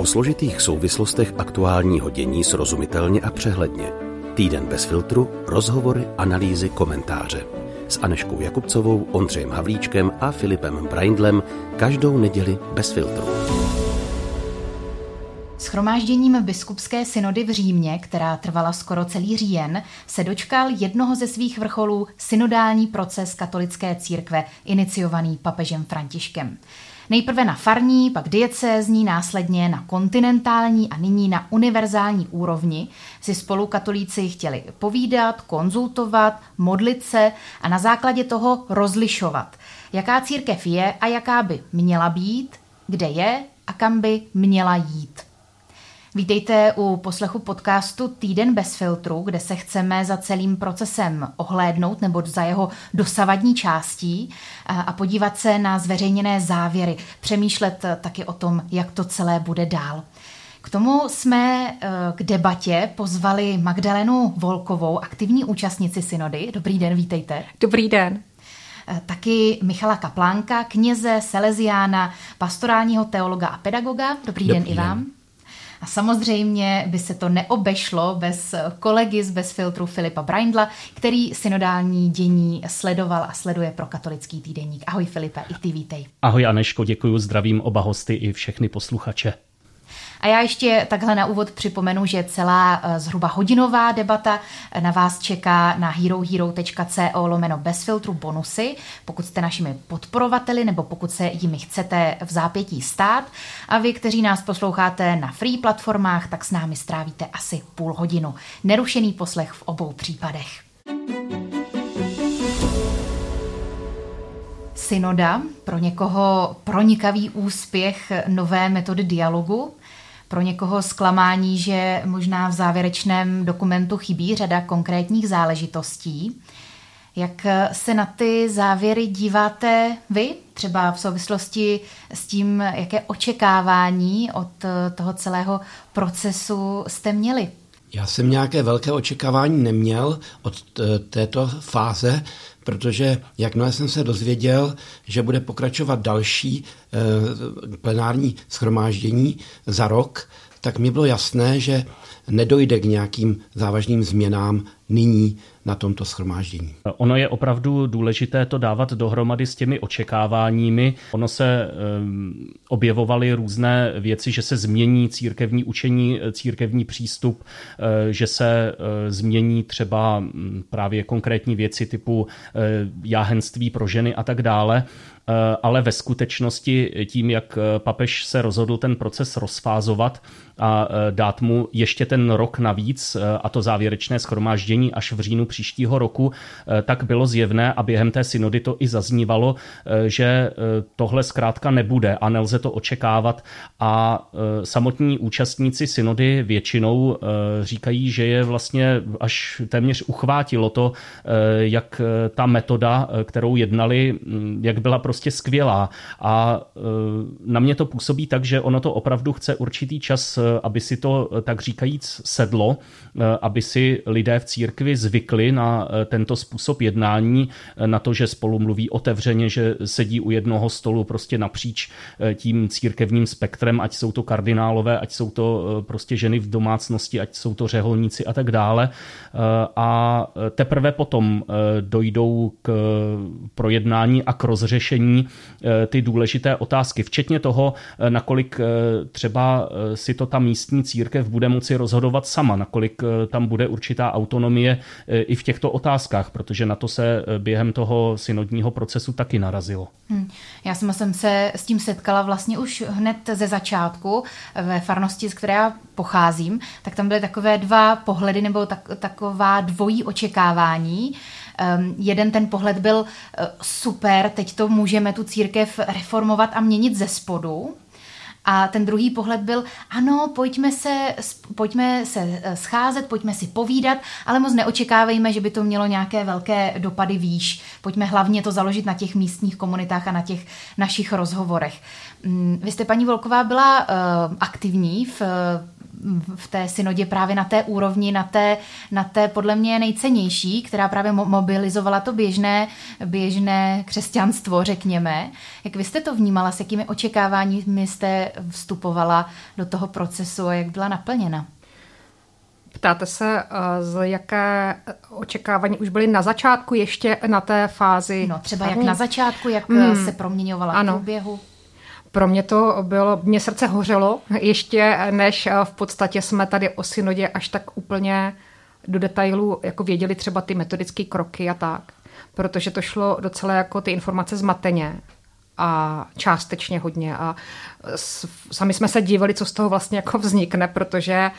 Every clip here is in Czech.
O složitých souvislostech aktuálního dění srozumitelně a přehledně. Týden bez filtru, rozhovory, analýzy, komentáře. S Aneškou Jakubcovou, Ondřejem Havlíčkem a Filipem Braindlem každou neděli bez filtru. Schromážděním biskupské synody v Římě, která trvala skoro celý říjen, se dočkal jednoho ze svých vrcholů synodální proces katolické církve iniciovaný papežem Františkem. Nejprve na farní, pak diecézní, následně na kontinentální a nyní na univerzální úrovni si spolu katolíci chtěli povídat, konzultovat, modlit se a na základě toho rozlišovat, jaká církev je a jaká by měla být, kde je a kam by měla jít. Vítejte u poslechu podcastu Týden bez filtru, kde se chceme za celým procesem ohlédnout nebo za jeho dosavadní částí a podívat se na zveřejněné závěry, přemýšlet taky o tom, jak to celé bude dál. K tomu jsme eh, k debatě pozvali Magdalenu Volkovou, aktivní účastnici synody. Dobrý den, vítejte. Dobrý den eh, taky Michala Kaplánka, kněze, seleziána, pastorálního teologa a pedagoga. Dobrý, Dobrý den i vám. A samozřejmě by se to neobešlo bez kolegy z Bez filtru Filipa Braindla, který synodální dění sledoval a sleduje pro katolický týdeník. Ahoj Filipe, i ty vítej. Ahoj Aneško, děkuji, zdravím oba hosty i všechny posluchače. A já ještě takhle na úvod připomenu, že celá eh, zhruba hodinová debata eh, na vás čeká na herohero.co lomeno bez filtru bonusy, pokud jste našimi podporovateli nebo pokud se jimi chcete v zápětí stát. A vy, kteří nás posloucháte na free platformách, tak s námi strávíte asi půl hodinu. Nerušený poslech v obou případech. Synoda, pro někoho pronikavý úspěch nové metody dialogu, pro někoho zklamání, že možná v závěrečném dokumentu chybí řada konkrétních záležitostí. Jak se na ty závěry díváte vy, třeba v souvislosti s tím, jaké očekávání od toho celého procesu jste měli? Já jsem nějaké velké očekávání neměl od této fáze, protože jakmile jsem se dozvěděl, že bude pokračovat další eh, plenární schromáždění za rok, tak mi bylo jasné, že nedojde k nějakým závažným změnám nyní na tomto schromáždění. Ono je opravdu důležité to dávat dohromady s těmi očekáváními. Ono se um, objevovaly různé věci, že se změní církevní učení, církevní přístup, uh, že se uh, změní třeba um, právě konkrétní věci typu uh, jáhenství pro ženy a tak dále. Eh, ale ve skutečnosti tím, jak eh, papež se rozhodl ten proces rozfázovat a eh, dát mu ještě ten rok navíc, a to závěrečné schromáždění až v říjnu příštího roku, tak bylo zjevné a během té synody to i zaznívalo, že tohle zkrátka nebude a nelze to očekávat. A samotní účastníci synody většinou říkají, že je vlastně až téměř uchvátilo to, jak ta metoda, kterou jednali, hm, jak byla prostě prostě skvělá a e, na mě to působí tak, že ono to opravdu chce určitý čas, e, aby si to e, tak říkajíc sedlo, aby si lidé v církvi zvykli na tento způsob jednání, na to, že spolu mluví otevřeně, že sedí u jednoho stolu prostě napříč tím církevním spektrem, ať jsou to kardinálové, ať jsou to prostě ženy v domácnosti, ať jsou to řeholníci a tak dále. A teprve potom dojdou k projednání a k rozřešení řešení eh, ty důležité otázky, včetně toho, eh, nakolik eh, třeba si to ta místní církev bude moci rozhodovat sama, nakolik tam bude určitá autonomie i v těchto otázkách, protože na to se během toho synodního procesu taky narazilo. Hmm. Já jsem se s tím setkala vlastně už hned ze začátku ve farnosti, z které já pocházím, tak tam byly takové dva pohledy nebo tak, taková dvojí očekávání. Um, jeden ten pohled byl uh, super, teď to můžeme tu církev reformovat a měnit ze spodu. A ten druhý pohled byl, ano, pojďme se, pojďme se eh, scházet, pojďme si povídat, ale moc neočekávejme, že by to mělo nějaké velké dopady výš. Pojďme hlavně to založit na těch místních komunitách a na těch našich rozhovorech. Mm, vy jste, paní Volková, byla uh, aktivní v v té synodě právě na té úrovni, na té, na té podle mě nejcennější, která právě mobilizovala to běžné, běžné křesťanstvo, řekněme. Jak vy jste to vnímala, s jakými očekáváními jste vstupovala do toho procesu a jak byla naplněna? Ptáte se, eh, z jaké očekávání už byly na začátku ještě na té fázi? No třeba jak na začátku, jak hmm. se proměňovala ano. v průběhu? Pro mě to bylo, mě srdce hořelo, ještě než eh, v podstatě jsme tady o synodě až tak úplně do detailu jako věděli třeba ty metodické kroky a tak. Protože to šlo docela jako ty informace zmateně a částečně hodně a sami jsme se dívali, co z toho vlastně jako vznikne, protože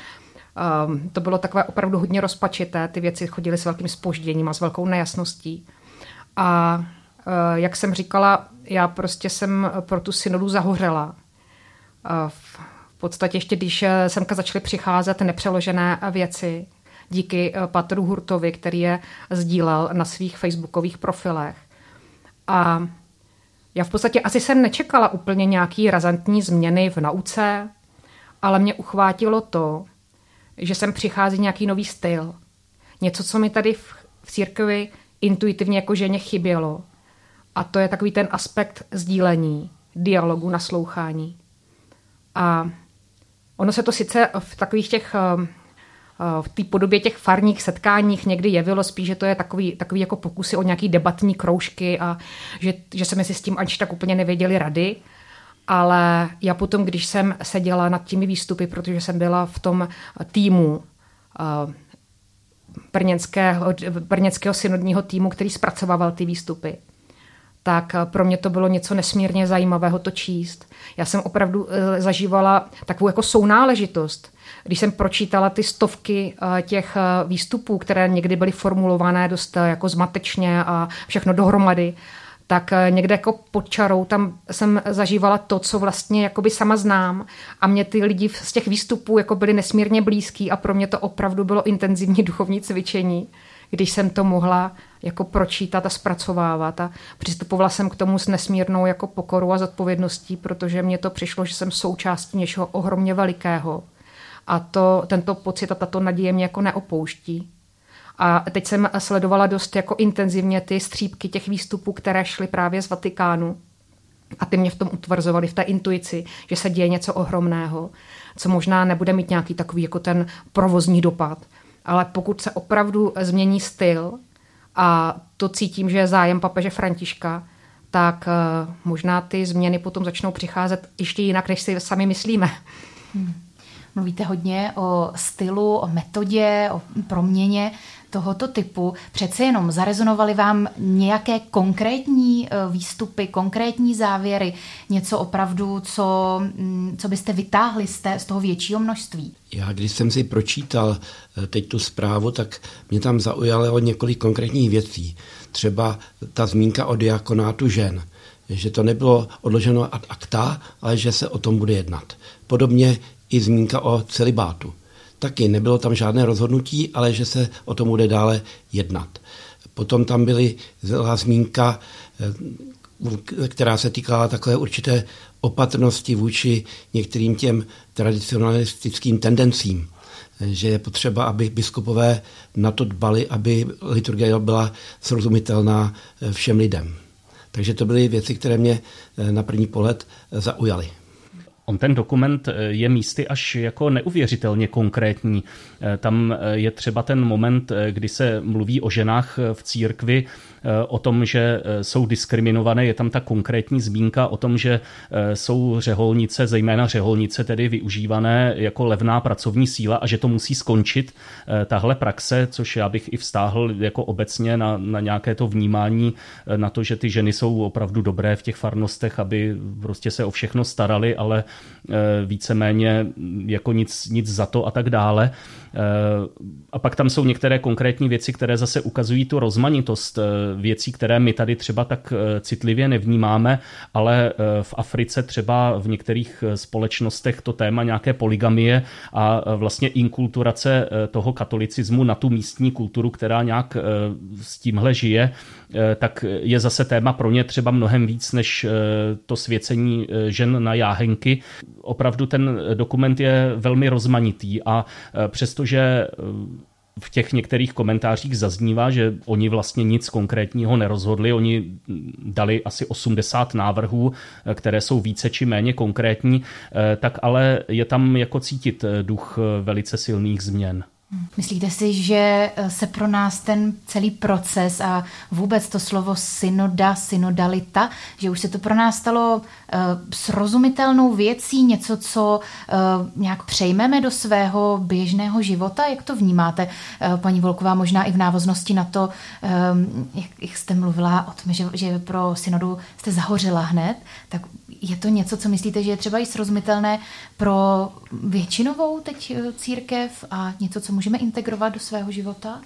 um, to bylo takové opravdu hodně rozpačité, ty věci chodily s velkým spožděním a s velkou nejasností. A uh, jak jsem říkala, já prostě jsem pro tu synodu zahořela. V podstatě ještě, když semka začaly přicházet nepřeložené věci, díky eh, Patru Hurtovi, který je sdílel na svých facebookových profilech. A já v podstatě asi jsem nečekala úplně nějaký razantní změny v nauce, ale mě uchvátilo to, že sem přichází nějaký nový styl. Něco, co mi tady v, v církvi intuitivně jako ženě chybělo. A to je takový ten aspekt sdílení, dialogu, naslouchání. A ono se to sice v takových těch eh, eh, v té podobě těch farních setkáních někdy jevilo spíš, že to je takový, takový jako pokusy o nějaký debatní kroužky a že, že jsme si s tím ani tak úplně nevěděli rady. Ale já potom, když jsem seděla nad těmi výstupy, protože jsem byla v tom týmu eh, brněnského, brněnského synodního týmu, který zpracovával ty výstupy, tak eh, pro mě to bylo něco nesmírně zajímavého to číst. Já jsem opravdu eh, zažívala takovou jako sounáležitost, když jsem pročítala ty stovky eh, těch výstupů, které někdy byly formulované dost jako zmatečně a všechno dohromady, tak někde jako pod čarou tam jsem zažívala to, co vlastně jakoby sama znám a mě ty lidi z těch výstupů jako byli nesmírně blízký a pro mě to opravdu bylo intenzivní duchovní cvičení když jsem to mohla jako pročítat a zpracovávat a přistupovala jsem k tomu s nesmírnou jako pokorou a zodpovědností, protože mně to přišlo, že jsem součástí něčeho ohromně velikého. A to, tento pocit a tato naděje mě jako neopouští. A teď jsem sledovala dost jako intenzivně ty střípky těch výstupů, které šly právě z Vatikánu. A ty mě v tom utvrzovaly, v té intuici, že se děje něco ohromného, co možná nebude mít nějaký takový jako ten provozní dopad, ale pokud se opravdu změní styl a to cítím, že je zájem papeže Františka, tak uh, možná ty změny potom začnou přicházet ještě jinak, než si sami myslíme. Hmm. Mluvíte hodně o stylu, o metodě, o proměně tohoto typu. Přece jenom zarezonovaly vám nějaké konkrétní eh, výstupy, konkrétní závěry, něco opravdu, co, mm, co byste vytáhli z, té, z toho většího množství? Já, když jsem si pročítal eh, teď tu zprávu, tak mě tam zaujalo několik konkrétních věcí. Třeba ta zmínka o diakonátu žen, že to nebylo odloženo ad acta, ale že se o tom bude jednat. Podobně i zmínka o celibátu. Taky nebylo tam žádné rozhodnutí, ale že se o tom bude dále jednat. Potom tam byly zmínka, eh, která se týkala takové určité opatrnosti vůči některým těm tradicionalistickým tendencím že je potřeba, aby biskupové na to dbali, aby liturgie byla srozumitelná eh, všem lidem. Takže to byly věci, které mě eh, na první pohled zaujaly. On ten dokument eh, je místy až jako neuvěřitelně konkrétní. Eh, tam eh, je třeba ten moment, kdy se mluví o ženách v církvi, o tom, že jsou diskriminované. Je tam ta konkrétní zmínka o tom, že jsou řeholnice, zejména řeholnice tedy využívané jako levná pracovní síla a že to musí skončit tahle praxe, což já bych i vztáhl jako obecně na, na nějaké to vnímání na to, že ty ženy jsou opravdu dobré v těch farnostech, aby prostě se o všechno starali, ale víceméně jako nic, nic za to a tak dále. Eh, a pak tam jsou některé konkrétní věci, které zase ukazují tu rozmanitost eh, věcí, které my tady třeba tak citlivě nevnímáme, ale v Africe třeba v některých společnostech to téma nějaké poligamie a vlastně inkulturace toho katolicismu na tu místní kulturu, která nějak s tímhle žije, tak je zase téma pro ně třeba mnohem víc než to svěcení žen na jáhenky Opravdu ten dokument je velmi rozmanitý a přestože v těch některých komentářích zaznívá, že oni vlastně nic konkrétního nerozhodli. Oni dali asi 80 návrhů, které jsou více či méně konkrétní, tak ale je tam jako cítit duch velice silných změn. Myslíte si, že eh, se pro nás ten celý proces a vůbec to slovo synoda, synodalita, že už se to pro nás stalo uh, srozumitelnou věcí, něco, co uh, nějak přejmeme do svého běžného života? Jak to vnímáte, paní Volková, možná i v návaznosti na to, jak, jste mluvila o tom, že, pro synodu jste zahořela hned, tak je to něco, co myslíte, že je třeba i srozumitelné pro většinovou teď církev a něco, co můžeme integrovat do svého života?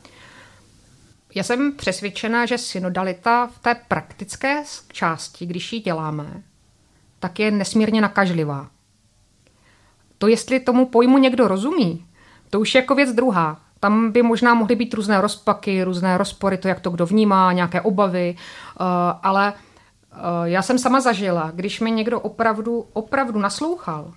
Já jsem přesvědčená, že synodalita v té praktické části, když ji děláme, tak je nesmírně nakažlivá. To, jestli tomu pojmu někdo rozumí, to už je jako věc druhá. Tam by možná mohly být různé rozpaky, různé rozpory, to, jak to kdo vnímá, nějaké obavy, eh, ale eh, já jsem sama zažila, když mi někdo opravdu, opravdu naslouchal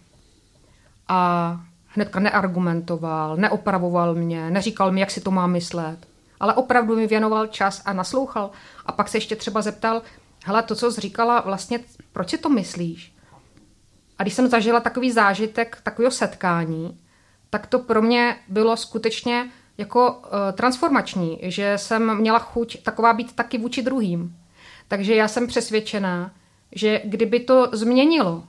a hnedka neargumentoval, neopravoval mě, neříkal mi, jak si to má myslet, ale opravdu mi věnoval čas a naslouchal. A pak se ještě třeba zeptal, hele, to, co jsi říkala, vlastně, proč si to myslíš? A když jsem zažila takový zážitek, takového setkání, tak to pro mě bylo skutečně jako uh, transformační, že jsem měla chuť taková být taky vůči druhým. Takže já jsem přesvědčená, že kdyby to změnilo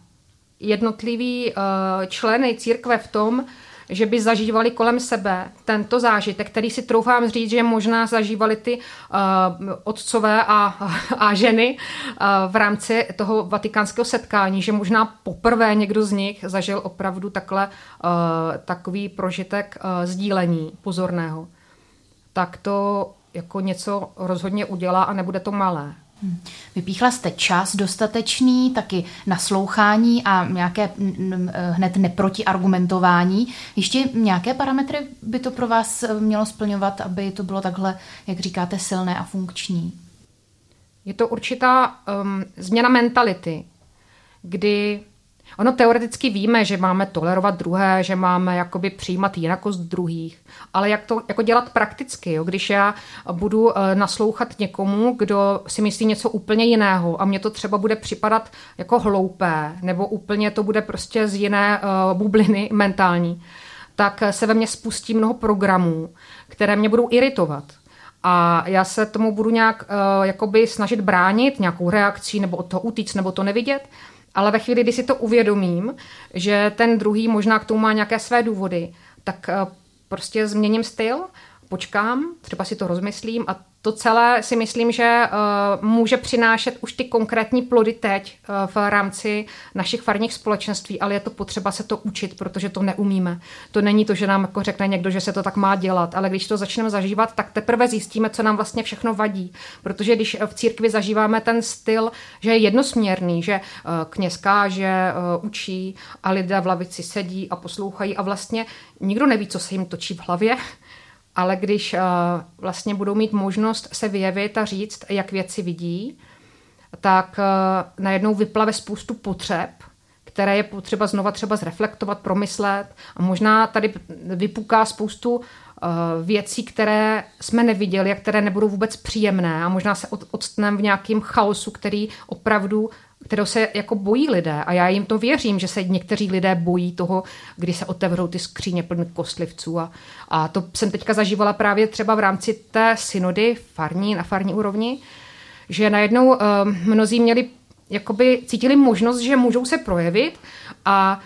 jednotliví uh, členy církve v tom, že by zažívali kolem sebe tento zážitek, který si troufám říct, že možná zažívali ty uh, otcové a, a ženy uh, v rámci toho vatikánského setkání, že možná poprvé někdo z nich zažil opravdu takhle uh, takový prožitek uh, sdílení pozorného. Tak to jako něco rozhodně udělá a nebude to malé. Hmm. Vypíchla jste čas dostatečný, taky naslouchání a nějaké hned neprotiargumentování. Ještě nějaké parametry by to pro vás eh, mělo splňovat, aby to bylo takhle, jak říkáte, silné a funkční? Je to určitá um, změna mentality, kdy Ono teoreticky víme, že máme tolerovat druhé, že máme jakoby přijímat jinakost druhých, ale jak to jako dělat prakticky, jo? když já budu eh, naslouchat někomu, kdo si myslí něco úplně jiného a mně to třeba bude připadat jako hloupé, nebo úplně to bude prostě z jiné uh, bubliny mentální, tak se ve mně spustí mnoho programů, které mě budou iritovat. A já se tomu budu nějak uh, jakoby snažit bránit nějakou reakcí, nebo od toho utíct, nebo to nevidět. Ale ve chvíli, kdy si to uvědomím, že ten druhý možná k tomu má nějaké své důvody, tak eh, prostě změním styl, počkám, třeba si to rozmyslím a to celé si myslím, že uh, může přinášet už ty konkrétní plody teď uh, v rámci našich farních společenství, ale je to potřeba se to učit, protože to neumíme. To není to, že nám jako řekne někdo, že se to tak má dělat, ale když to začneme zažívat, tak teprve zjistíme, co nám vlastně všechno vadí. Protože když v církvi zažíváme ten styl, že je jednosměrný, že uh, kněz káže, učí a lidé v lavici sedí a poslouchají a vlastně nikdo neví, co se jim točí v hlavě, ale když uh, vlastně budou mít možnost se vyjevit a říct, jak věci vidí, tak uh, najednou vyplave spoustu potřeb, které je potřeba znova třeba zreflektovat, promyslet. A možná tady vypuká spoustu uh, věcí, které jsme neviděli a které nebudou vůbec příjemné. A možná se odstneme v nějakém chaosu, který opravdu kterou se jako bojí lidé. A já jim to věřím, že se někteří lidé bojí toho, kdy se otevřou ty skříně plné kostlivců. A, a to jsem teďka zažívala právě třeba v rámci té synody farní, na farní úrovni, že najednou uh, mnozí měli, jakoby cítili možnost, že můžou se projevit a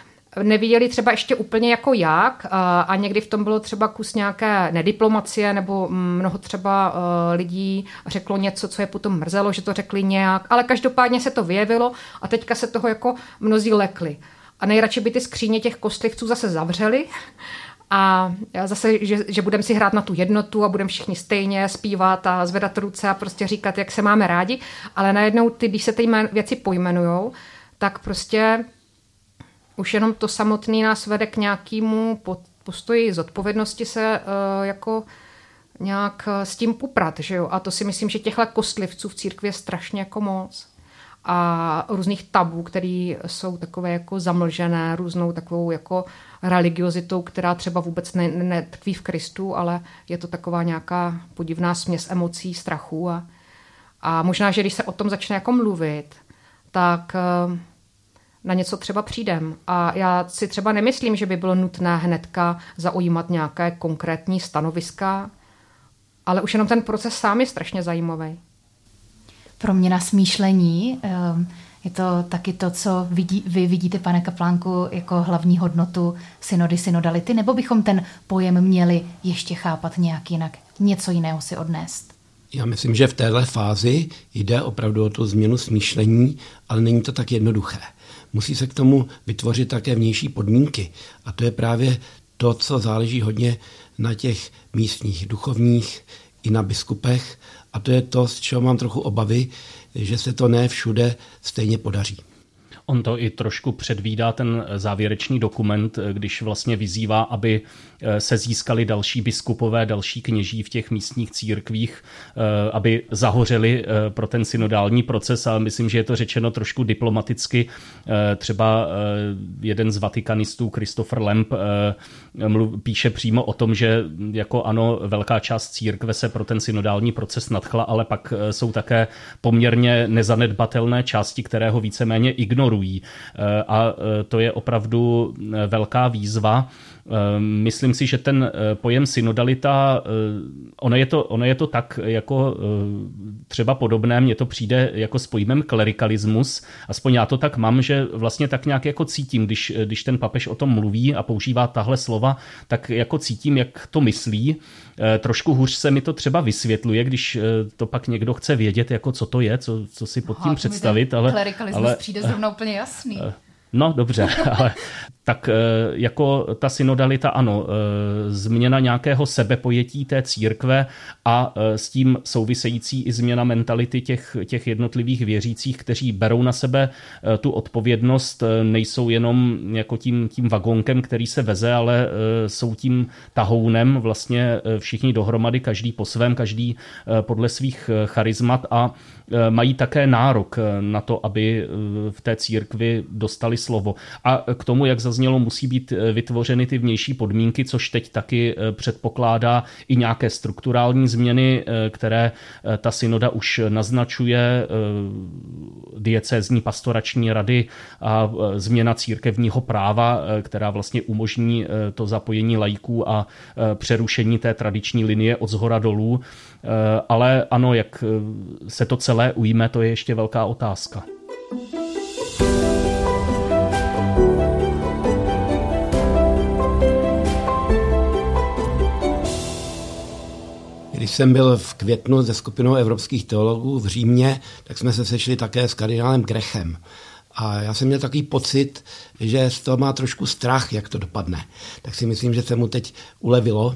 neviděli třeba ještě úplně jako jak a, někdy v tom bylo třeba kus nějaké nediplomacie nebo mnoho třeba uh, lidí řeklo něco, co je potom mrzelo, že to řekli nějak, ale každopádně se to vyjevilo a teďka se toho jako mnozí lekli. A nejradši by ty skříně těch kostlivců zase zavřeli a zase, že, že budeme si hrát na tu jednotu a budeme všichni stejně zpívat a zvedat ruce a prostě říkat, jak se máme rádi, ale najednou ty, když se ty věci pojmenujou, tak prostě už jenom to samotný nás vede k nějakému postoji zodpovědnosti se uh, jako nějak eh, s tím poprat, že jo? A to si myslím, že těchto kostlivců v církvi je strašně jako moc. a různých tabů, které jsou takové jako zamlžené různou takovou jako religiozitou, která třeba vůbec netkví v Kristu, ale je to taková nějaká podivná směs emocí, strachu a, a možná, že když se o tom začne jako mluvit, tak eh, na něco třeba přijdem. A já si třeba nemyslím, že by bylo nutné hnedka zaujímat nějaké konkrétní stanoviska, ale už jenom ten proces sám je strašně zajímavý. Proměna smýšlení, ehm, je to taky to, co vidí, vy vidíte, pane Kaplánku, jako hlavní hodnotu synody, synodality, nebo bychom ten pojem měli ještě chápat nějak jinak, něco jiného si odnést? Já myslím, že v téhle fázi jde opravdu o tu změnu smýšlení, ale není to tak jednoduché. Musí se k tomu vytvořit také vnější podmínky. A to je právě to, co záleží hodně na těch místních duchovních i na biskupech. A to je to, z čeho mám trochu obavy, že se to ne všude stejně podaří. On to i trošku předvídá ten závěrečný dokument, když vlastně vyzývá, aby eh, se získali další biskupové, další kněží v těch místních církvích, eh, aby zahořeli eh, pro ten synodální proces, ale myslím, že je to řečeno trošku diplomaticky. Třeba jeden z vatikanistů, Christopher Lamp, píše přímo o tom, že jako ano, velká část církve se pro ten synodální proces nadchla, ale pak jsou také poměrně nezanedbatelné části, které ho víceméně ignorují ignorují. Eh, a eh, to je opravdu eh, velká výzva. Myslím si, že ten pojem synodalita, ono je to, ono je to tak jako třeba podobné, mně to přijde jako s pojmem klerikalismus, aspoň já to tak mám, že vlastně tak nějak jako cítím, když, když ten papež o tom mluví a používá tahle slova, tak jako cítím, jak to myslí. Trošku hůř se mi to třeba vysvětluje, když to pak někdo chce vědět, jako co to je, co, co si pod tím Aha, představit. Ale, klerikalismus přijde zrovna úplně jasný. No dobře, ale tak eh, jako ta synodalita, ano, eh, změna nějakého sebepojetí té církve a eh, s tím související i změna mentality těch, těch jednotlivých věřících, kteří berou na sebe tu odpovědnost, nejsou jenom jako tím, tím vagónkem, který se veze, ale jsou tím tahounem vlastně všichni dohromady, každý po svém, každý podle svých charizmat a mají také nárok na to, aby v té církvi dostali slovo. A k tomu, jak zaznělo, musí být eh, vytvořeny ty vnější podmínky, což teď taky eh, předpokládá i nějaké strukturální změny, eh, které ta synoda už naznačuje, diecézní pastorační rady a změna církevního práva, která vlastně umožní to zapojení lajků a přerušení té tradiční linie od zhora dolů. Ale ano, jak se to celé ujme, to je ještě velká otázka. Když jsem byl v květnu se skupinou evropských teologů v Římě, tak jsme se sešli také s kardinálem Grechem. A já jsem měl takový pocit, že z toho má trošku strach, jak to dopadne. Tak si myslím, že se mu teď ulevilo,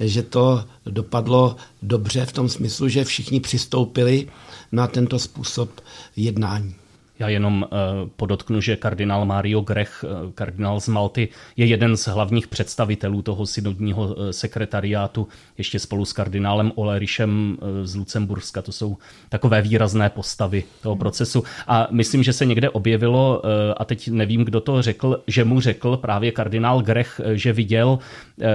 že to dopadlo dobře v tom smyslu, že všichni přistoupili na tento způsob jednání. Já jenom uh, podotknu, že kardinál Mario Grech, uh, kardinál z Malty, je jeden z hlavních představitelů toho synodního uh, sekretariátu, ještě spolu s kardinálem Olerišem z Lucemburska. To jsou takové výrazné postavy toho procesu. A myslím, že se někde objevilo, a teď nevím, kdo to řekl, že mu řekl právě kardinál Grech, že viděl,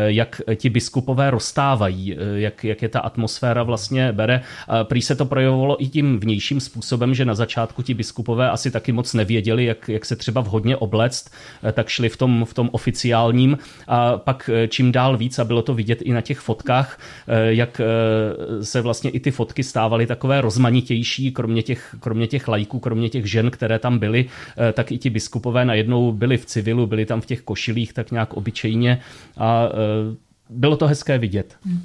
jak ti biskupové rozstávají, jak, jak je ta atmosféra vlastně bere. Prý se to projevovalo i tím vnějším způsobem, že na začátku ti biskupové asi taky moc nevěděli, jak, jak se třeba vhodně oblect, eh, tak šli v tom, v tom oficiálním a pak eh, čím dál víc, a bylo to vidět i na těch fotkách, eh, jak se vlastně i ty fotky stávaly takové rozmanitější, kromě těch, kromě těch lajků, kromě těch žen, které tam byly, tak i ti biskupové najednou byli v civilu, byli tam v těch košilích tak nějak obyčejně a bylo to hezké vidět. Hmm.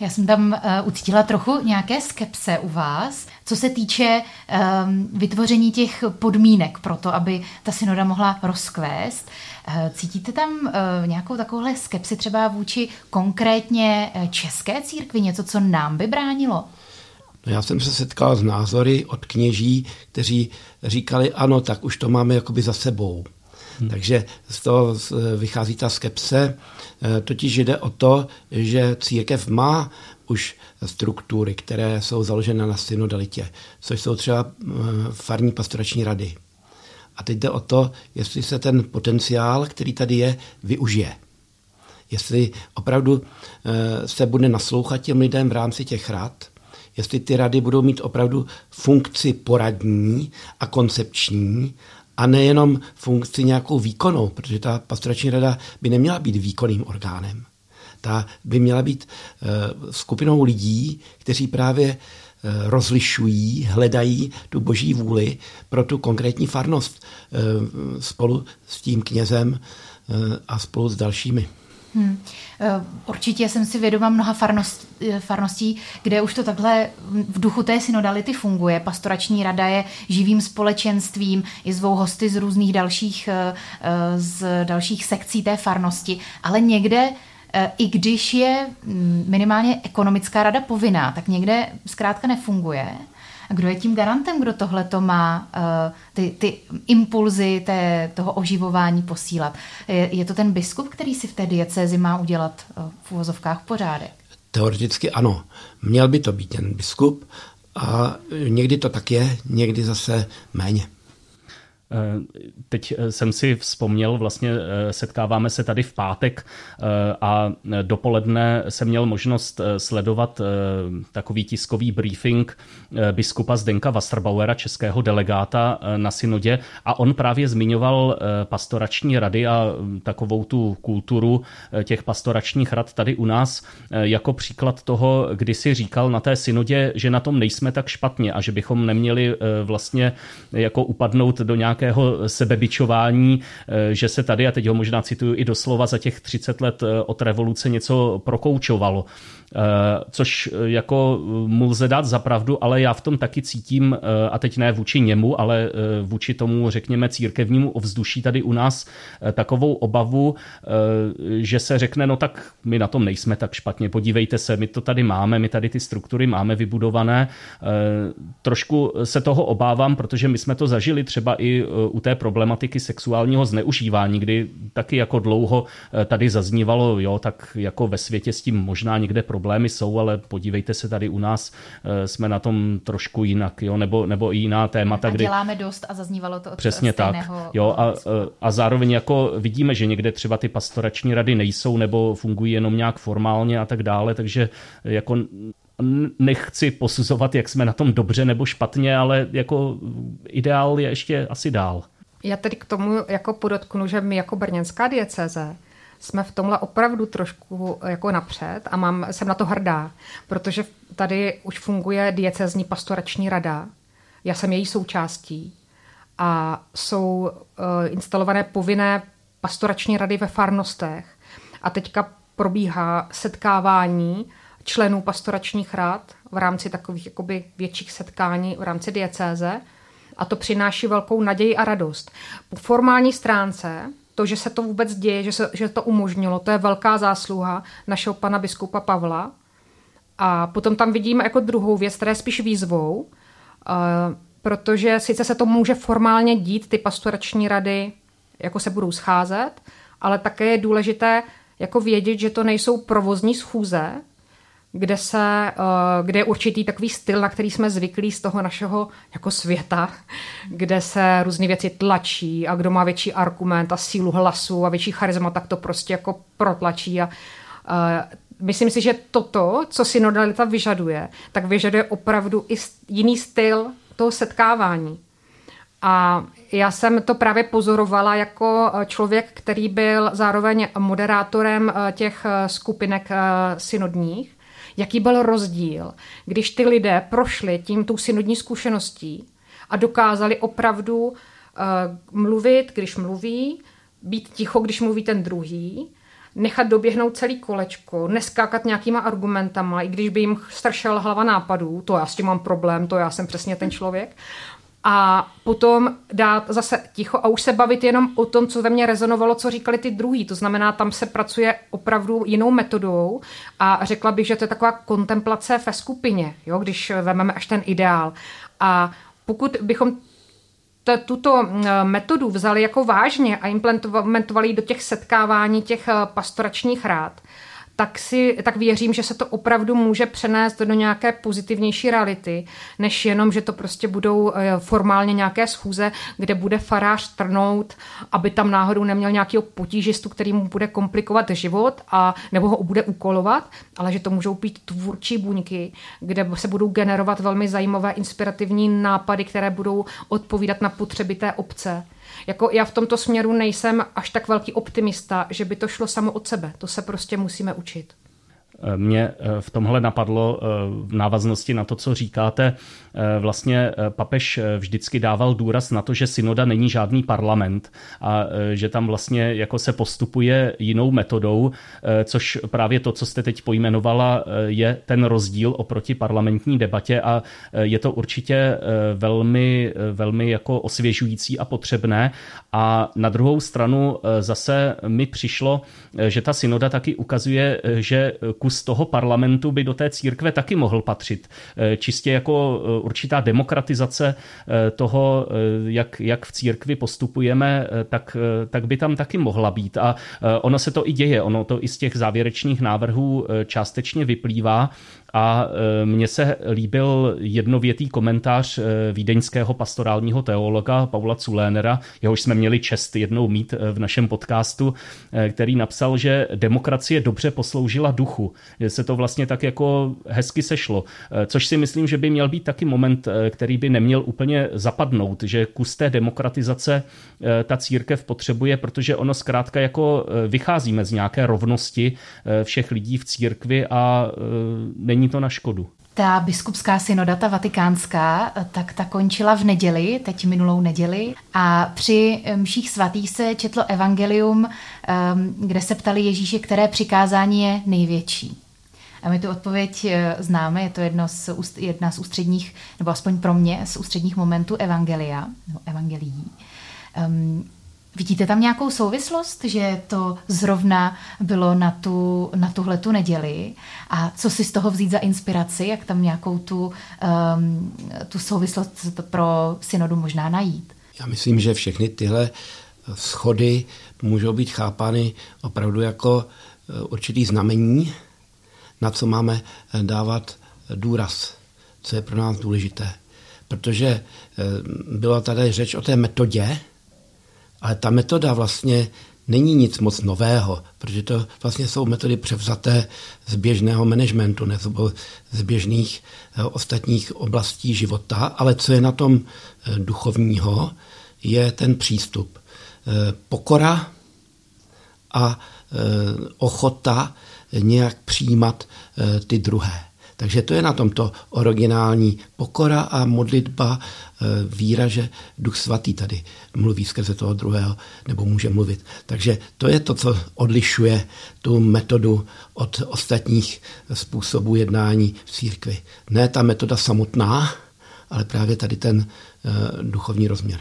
Já jsem tam uh, ucítila trochu nějaké skepse u vás, co se týče um, vytvoření těch podmínek pro to, aby ta synoda mohla rozkvést. Uh, cítíte tam uh, nějakou takovouhle skepsi třeba vůči konkrétně české církvi, něco, co nám by bránilo? No já jsem se setkal s názory od kněží, kteří říkali, ano, tak už to máme jakoby za sebou. Hmm. Takže z toho vychází ta skepse. Totiž jde o to, že církev má už struktury, které jsou založené na synodalitě, což jsou třeba farní pastorační rady. A teď jde o to, jestli se ten potenciál, který tady je, využije. Jestli opravdu eh, se bude naslouchat těm lidem v rámci těch rad, jestli ty rady budou mít opravdu funkci poradní a koncepční a nejenom funkci nějakou výkonnou, protože ta pastorační rada by neměla být výkonným orgánem. Ta by měla být eh, skupinou lidí, kteří právě Eh, rozlišují, hledají tu boží vůli pro tu konkrétní farnost eh, spolu s tím knězem a spolu s dalšími. Hmm. Určitě jsem si vědoma mnoha farnost, farností, kde už to takhle v duchu té synodality funguje. Pastorační rada je živým společenstvím, i zvou hosty z různých dalších, z dalších sekcí té farnosti, ale někde Eh, i když je mm, minimálně ekonomická rada povinná, tak někde zkrátka nefunguje. A kdo je tím garantem, kdo tohle to má, uh, ty, ty impulzy té, toho oživování posílat? Je, je to ten biskup, který si v té diecézi má udělat uh, v uvozovkách pořádek? Teoreticky ano. Měl by to být ten biskup a někdy to tak je, někdy zase méně. Eh, teď eh, jsem si vzpomněl, vlastně eh, setkáváme se tady v pátek a dopoledne jsem měl možnost sledovat takový tiskový briefing biskupa Zdenka Wasserbauera, českého delegáta na synodě a on právě zmiňoval pastorační rady a mm, takovou tu kulturu těch pastoračních rad tady u nás jako příklad toho, kdy si říkal na té synodě, že na tom nejsme tak špatně a že bychom neměli vlastně jako upadnout do nějaké nějakého sebebičování, eh, že se tady, a teď ho možná cituju i doslova, za těch 30 let eh, od revoluce něco prokoučovalo. Eh, což jako mu lze dát za pravdu, ale já v tom taky cítím, a teď ne vůči němu, ale vůči tomu, řekněme, církevnímu ovzduší tady u nás takovou obavu, že se řekne, no tak my na tom nejsme tak špatně, podívejte se, my to tady máme, my tady ty struktury máme vybudované. Trošku se toho obávám, protože my jsme to zažili třeba i u té problematiky sexuálního zneužívání, kdy taky jako dlouho tady zaznívalo, jo, tak jako ve světě s tím možná někde problém problémy jsou, ale podívejte se tady u nás, eh, jsme na tom trošku jinak, jo, nebo, nebo i jiná témata. A kdy... děláme dost a zaznívalo to od Přesně tak, jo, a, a zároveň jako vidíme, že někde třeba ty pastorační rady nejsou nebo fungují jenom nějak formálně a tak dále, takže jako nechci posuzovat, jak jsme na tom dobře nebo špatně, ale jako ideál je ještě asi dál. Já tedy k tomu jako podotknu, že my jako brněnská dieceze jsme v tomhle opravdu trošku jako napřed a mám, jsem na to hrdá, protože tady už funguje diecezní pastorační rada. Já jsem její součástí a jsou uh, instalované povinné pastorační rady ve farnostech a teďka probíhá setkávání členů pastoračních rad v rámci takových jakoby větších setkání v rámci diecéze a to přináší velkou naději a radost. Po formální stránce to, že se to vůbec děje, že se že to umožnilo, to je velká zásluha našeho pana biskupa Pavla. A potom tam vidíme jako druhou věc, která je spíš výzvou, uh, protože sice se to může formálně dít, ty pastorační rady jako se budou scházet, ale také je důležité jako vědět, že to nejsou provozní schůze, kde, se, eh, kde je určitý takový styl, na který jsme zvyklí z toho našeho jako světa, kde se různé věci tlačí a kdo má větší argument a sílu hlasu a větší charisma, tak to prostě jako protlačí a uh, myslím si, že toto, co synodalita vyžaduje, tak vyžaduje opravdu i jiný styl toho setkávání. A já jsem to právě pozorovala jako eh, člověk, který byl zároveň moderátorem těch skupinek synodních jaký byl rozdíl, když ty lidé prošli tím tou synodní zkušeností a dokázali opravdu uh, mluvit, když mluví, být ticho, když mluví ten druhý, nechat doběhnout celý kolečko, neskákat nějakýma argumentama, i když by jim stršel hlava nápadů, to já s tím mám problém, to já jsem přesně ten člověk, a potom dát zase ticho a už se bavit jenom o tom, co ve mně rezonovalo, co říkali ty druhý. To znamená, tam se pracuje opravdu jinou metodou a řekla bych, že to je taková kontemplace ve skupině, jo, když vememe až ten ideál. A pokud bychom tuto metodu vzali jako vážně a implementovali do těch setkávání těch pastoračních rád, tak, si, tak věřím, že se to opravdu může přenést do nějaké pozitivnější reality, než jenom, že to prostě budou eh, formálně nějaké schůze, kde bude farář trnout, aby tam náhodou neměl nějakého potížistu, který mu bude komplikovat život a nebo ho bude úkolovat, ale že to můžou být tvůrčí buňky, kde se budou generovat velmi zajímavé inspirativní nápady, které budou odpovídat na potřeby té obce. Jako já v tomto směru nejsem až tak velký optimista, že by to šlo samo od sebe. To se prostě musíme učit. Mě eh, v tomhle napadlo eh, v návaznosti na to, co říkáte. Eh, vlastně papež vždycky dával důraz na to, že synoda není žádný parlament a že tam vlastně jako se postupuje jinou metodou, což právě to, co jste teď pojmenovala, je ten rozdíl oproti parlamentní debatě a je to určitě velmi, velmi jako osvěžující a potřebné. A na druhou stranu zase mi přišlo, že ta synoda taky ukazuje, že kus toho parlamentu by do té církve taky mohl patřit. Eh, čistě jako eh, určitá demokratizace eh, toho, jak, jak v církvi postupujeme, tak, tak by tam taky mohla být. A ono se to i děje, ono to i z těch závěrečných návrhů částečně vyplývá. A e, mně se líbil jednovětý komentář e, vídeňského pastorálního teologa Paula Culénera, jehož jsme měli čest jednou mít e, v našem podcastu, který napsal, že demokracie dobře posloužila duchu, že se to vlastně tak jako hezky sešlo, což si myslím, že by měl být taky moment, který by neměl úplně zapadnout, že kus té demokratizace ta církev potřebuje, protože ono zkrátka jako vycházíme z nějaké rovnosti všech lidí v církvi a není není to na škodu. Ta biskupská synoda, ta vatikánská, tak ta končila v neděli, teď minulou neděli a při mších svatých se četlo evangelium, ehm, kde se ptali Ježíše, které přikázání je největší. A my tu odpověď eh, známe, je to jedno z, jedna z ústředních, nebo aspoň pro mě, z ústředních momentů evangelia, nebo evangelií. Vidíte tam nějakou souvislost, že to zrovna bylo na, tu, na tuhle tu neděli a co si z toho vzít za inspiraci, jak tam nějakou tu, um, tu souvislost pro synodu možná najít? Já myslím, že všechny tyhle schody můžou být chápány opravdu jako eh, určitý znamení, na co máme eh, dávat důraz, co je pro nás důležité. Protože eh, byla tady řeč o té metodě, ale ta metoda vlastně není nic moc nového, protože to vlastně jsou metody převzaté z běžného managementu nebo z běžných eh, ostatních oblastí života, ale co je na tom eh, duchovního, je ten přístup. Eh, pokora a ochota nějak přijímat ty druhé. Takže to je na tomto originální pokora a modlitba, e, víra, že Duch Svatý tady mluví skrze toho druhého, nebo může mluvit. Takže to je to, co odlišuje tu metodu od ostatních způsobů jednání v církvi. Ne ta metoda samotná, ale právě tady ten e, duchovní rozměr.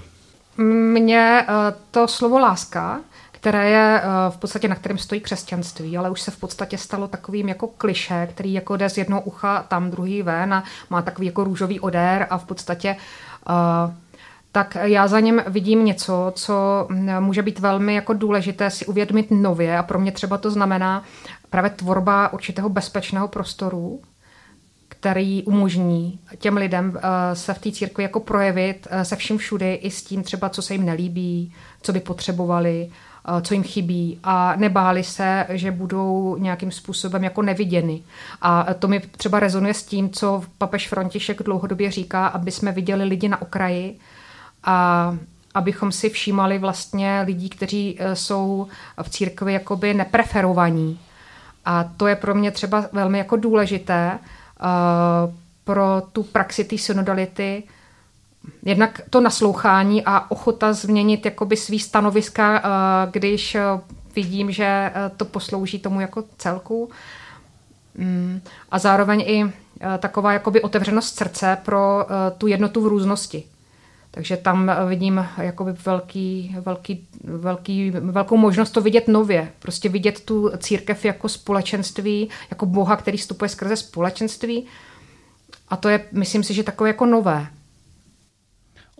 Mně e, to slovo láska které je eh, v podstatě na kterém stojí křesťanství, ale už se v podstatě stalo takovým jako kliše, který jako jde z jednoho ucha tam druhý ven a má takový jako růžový odér a v podstatě uh, tak já za něm vidím něco, co hm, může být velmi jako důležité si uvědomit nově a pro mě třeba to znamená právě tvorba určitého bezpečného prostoru, který umožní těm lidem eh, se v té církvi jako projevit se vším všudy i s tím třeba, co se jim nelíbí, co by potřebovali, Eh, co jim chybí a nebáli se, že budou nějakým způsobem jako neviděny. A to mi třeba rezonuje s tím, co papež František dlouhodobě říká, aby jsme viděli lidi na okraji a abychom si všímali vlastně lidí, kteří eh, jsou v církvi jakoby nepreferovaní. A to je pro mě třeba velmi jako důležité uh, pro tu praxi té synodality, jednak to naslouchání a ochota změnit jakoby svý stanoviska, eh, když eh, vidím, že eh, to poslouží tomu jako celku. Mm, a zároveň i taková jakoby otevřenost srdce pro tu jednotu v různosti. Takže tam vidím jakoby velký, velký, velký, velkou možnost to vidět nově. Prostě vidět tu církev jako společenství, jako Boha, který vstupuje skrze společenství. A to je, myslím si, že takové jako nové.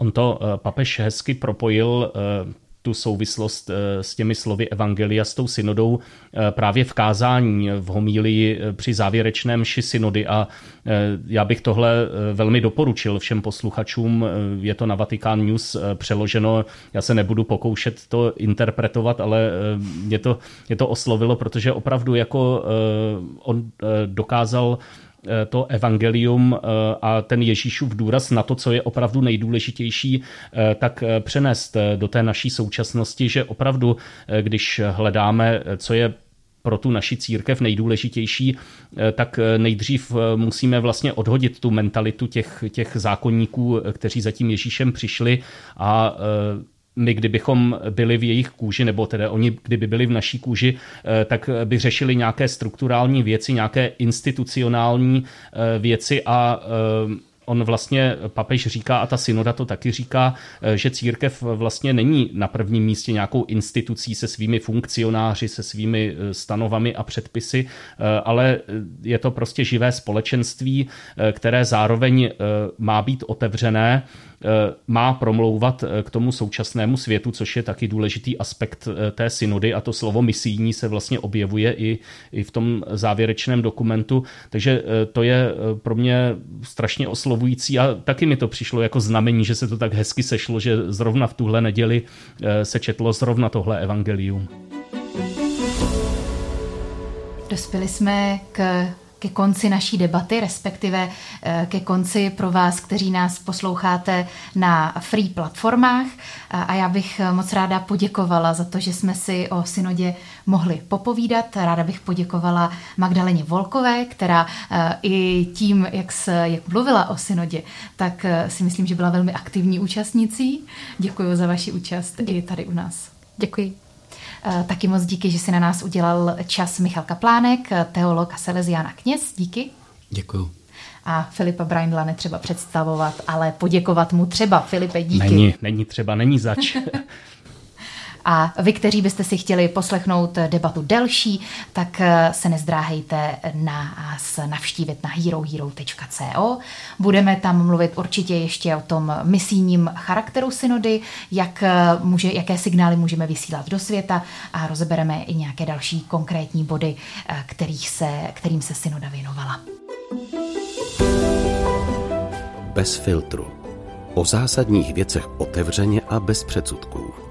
On to papež hezky propojil tu souvislost eh, s těmi slovy Evangelia, s tou synodou eh, právě v kázání, v homílii eh, při závěrečném ši synody a já bych tohle velmi doporučil všem posluchačům. Je to na Vatikán News přeloženo. Já se nebudu pokoušet to interpretovat, ale mě to, mě to oslovilo, protože opravdu jako on dokázal Eh, to evangelium eh, a ten Ježíšův důraz na to, co je opravdu nejdůležitější, eh, tak přenést do té naší současnosti, že opravdu, když hledáme, co je pro tu naši církev nejdůležitější, tak nejdřív musíme vlastně odhodit tu mentalitu těch, těch zákonníků, kteří za tím Ježíšem přišli a my, kdybychom byli v jejich kůži, nebo teda oni, kdyby byli v naší kůži, eh, tak by řešili nějaké strukturální věci, nějaké institucionální eh, věci a eh, on vlastně, papež říká, a ta synoda to taky říká, že církev vlastně není na prvním místě nějakou institucí se svými funkcionáři, se svými stanovami a předpisy, ale je to prostě živé společenství, které zároveň má být otevřené má promlouvat eh, k tomu současnému světu, což je taky důležitý aspekt eh, té synody. A to slovo misijní se vlastně objevuje i, i v tom závěrečném dokumentu, takže to je pro mě strašně oslovující. A taky mi to přišlo jako znamení, že se to tak hezky sešlo, že zrovna v tuhle neděli se četlo zrovna tohle evangelium. Dospěli jsme k ke konci naší debaty, respektive eh, ke konci pro vás, kteří nás posloucháte na free platformách. A já bych eh, moc ráda poděkovala za to, že jsme si o synodě mohli popovídat. Ráda bych poděkovala Magdaleně Volkové, která eh, i tím, jak, se, jak mluvila o synodě, tak si myslím, že byla velmi aktivní účastnicí. Děkuji za vaši účast i tady u nás. Děkuji. Eh, taky moc díky, že si na nás udělal čas Michal Kaplánek, eh, teolog a Salesiana kněz. Díky. Děkuju. A Filipa Braindla netřeba představovat, ale poděkovat mu třeba. Filipe, díky. Není, není třeba, není zač. A vy, kteří byste si chtěli poslechnout debatu delší, tak eh, se nezdráhejte nás navštívit na herohero.co. Budeme tam mluvit určitě ještě o tom misijním charakteru synody, jak eh, může, jaké signály můžeme vysílat do světa a rozebereme i nějaké další konkrétní body, eh, kterých se, kterým se synoda věnovala. Bez filtru. O zásadních věcech otevřeně a bez předsudků.